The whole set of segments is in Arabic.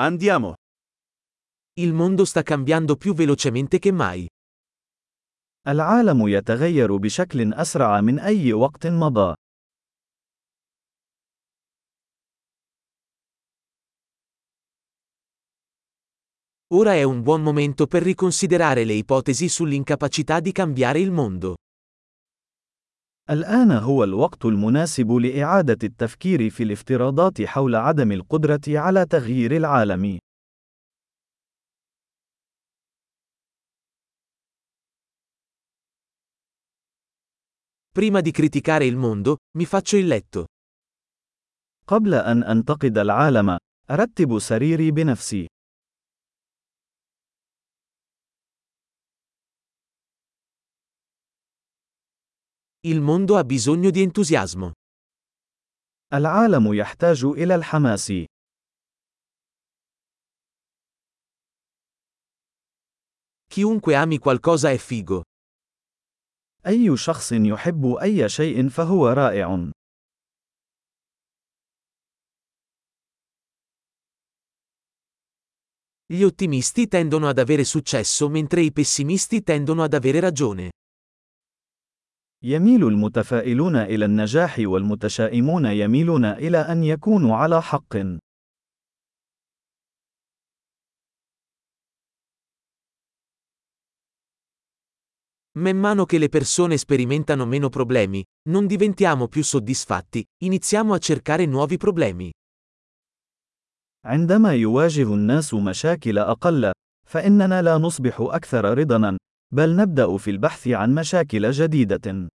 Andiamo. Il mondo sta cambiando più velocemente che mai. العالم يتغير بشكل أسرع من أي وقت مضى. Ora è un buon momento per riconsiderare le ipotesi sull'incapacità di cambiare il mondo. الآن هو الوقت المناسب لإعادة التفكير في الافتراضات حول عدم القدرة على تغيير العالم. Prima di criticare il mondo, mi faccio il letto. قبل أن أنتقد العالم، أرتب سريري بنفسي. Il mondo ha bisogno di entusiasmo. العالم يحتاج إلى الحماس. Chiunque ami qualcosa è figo. أي شخص يحب أي شيء فهو رائع. Gli ottimisti tendono ad avere successo mentre i pessimisti tendono ad avere ragione. يميل المتفائلون إلى النجاح والمتشائمون يميلون إلى أن يكونوا على حق. Man mano che le persone sperimentano meno problemi, non diventiamo più soddisfatti, iniziamo a cercare nuovi problemi. عندما يواجه الناس مشاكل أقل، فإننا لا نصبح أكثر رضاً، بل نبدأ في البحث عن مشاكل جديدة.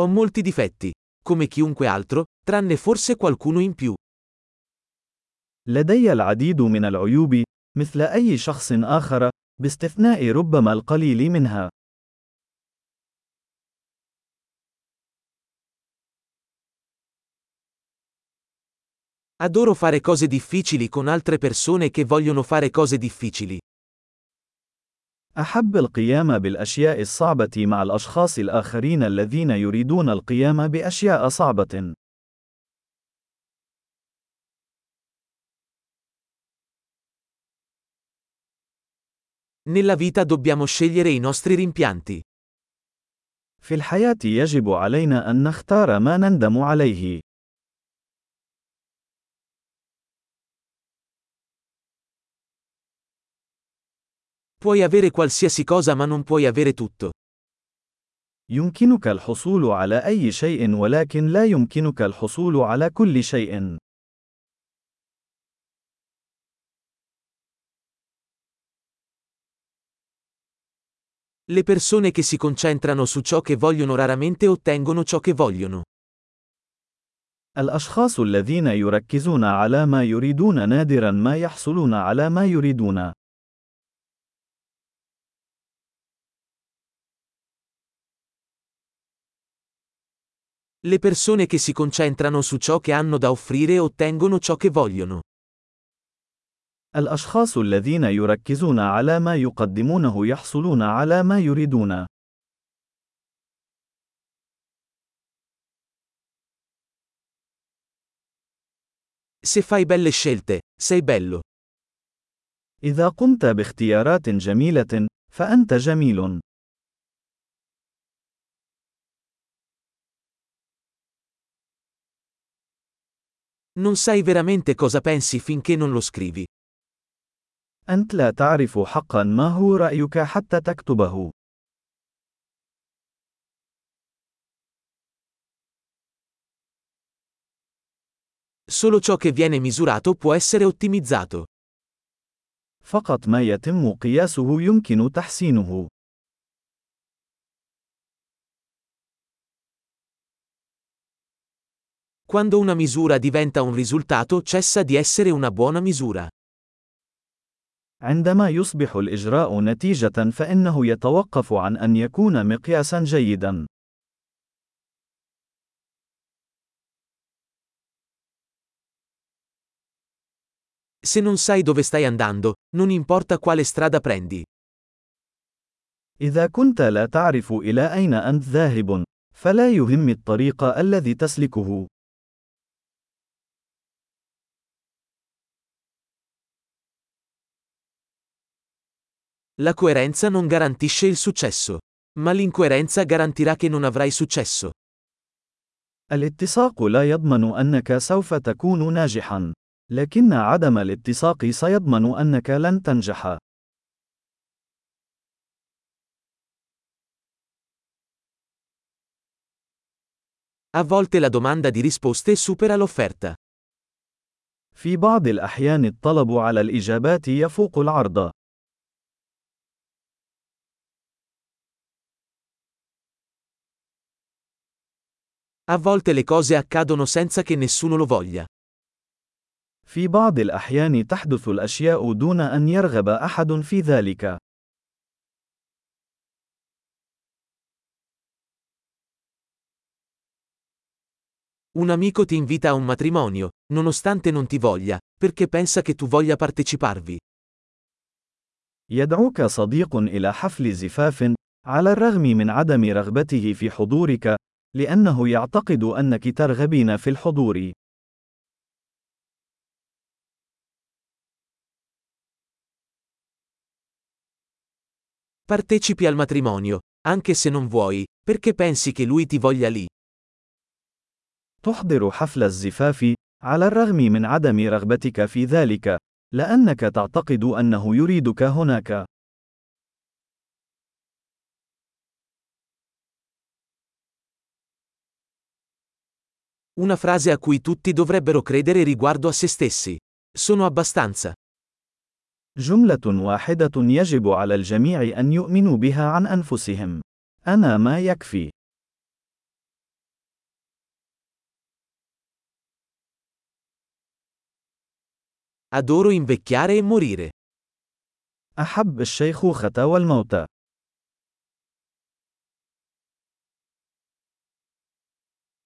Ho molti difetti, come chiunque altro, tranne forse qualcuno in più. لدي العديد من العيوب، مثل أي شخص آخر، باستثناء ربما القليل منها. Adoro fare cose difficili con altre persone che vogliono fare cose difficili. أحب القيام بالأشياء الصعبة مع الأشخاص الآخرين الذين يريدون القيام بأشياء صعبة. Nella vita dobbiamo scegliere i nostri rimpianti. في الحياة يجب علينا أن نختار ما نندم عليه. Puoi avere qualsiasi cosa ma non puoi avere tutto. يمكنك الحصول على أي شيء ولكن لا يمكنك الحصول على كل شيء. Le persone che si concentrano su ciò che vogliono raramente ottengono ciò che vogliono. الأشخاص الذين يركزون على ما يريدون نادرا ما يحصلون على ما يريدون. Le persone che si concentrano su ciò che hanno da offrire ottengono ciò che vogliono. الأشخاص الذين يركزون على ما يقدمونه يحصلون على ما يريدون. Se fai belle scelte, sei bello. إذا قمت باختيارات جميلة، فأنت جميل. Non sai veramente cosa pensi finché non lo scrivi. أنت لا تعرف حقا ما هو رأيك حتى تكتبه. Solo ciò che viene misurato può essere ottimizzato. فقط ما يتم قياسه يمكن تحسينه. Quando una misura diventa un risultato cessa di essere una buona misura. عندما يصبح الإجراء نتيجة فإنه يتوقف عن أن يكون مقياسا جيدا. Se non sai dove stai andando, non importa quale strada prendi. إذا كنت لا تعرف إلى أين أنت ذاهب، فلا يهم الطريق الذي تسلكه. La coerenza non garantisce il successo. Ma l'incoerenza garantirà che non avrai successo. الاتساق لا يضمن أنك سوف تكون ناجحا، لكن عدم الاتساق سيضمن أنك لن تنجح. A volte la domanda di risposte supera l'offerta. في بعض الأحيان الطلب على الإجابات يفوق العرض. A volte le cose accadono senza che nessuno lo voglia. في بعض الأحيان تحدث الأشياء دون أن يرغب أحد في ذلك. Un amico ti invita a un matrimonio, nonostante non ti voglia, perché pensa che tu voglia parteciparvi. يدعوك صديق إلى حفل زفاف، على الرغم من عدم رغبته في حضورك، لأنه يعتقد أنك ترغبين في الحضور. Partecipi al matrimonio, anche se non vuoi, perché pensi che lui ti voglia lì. تحضر حفل الزفاف، على الرغم من عدم رغبتك في ذلك، لأنك تعتقد أنه يريدك هناك. Una frase a cui tutti dovrebbero credere riguardo a se stessi. Sono abbastanza. جملة واحدة يجب على الجميع أن يؤمنوا بها عن أنفسهم. أنا ما يكفي. Adoro invecchiare e morire. أحب الشيخوخة والموت.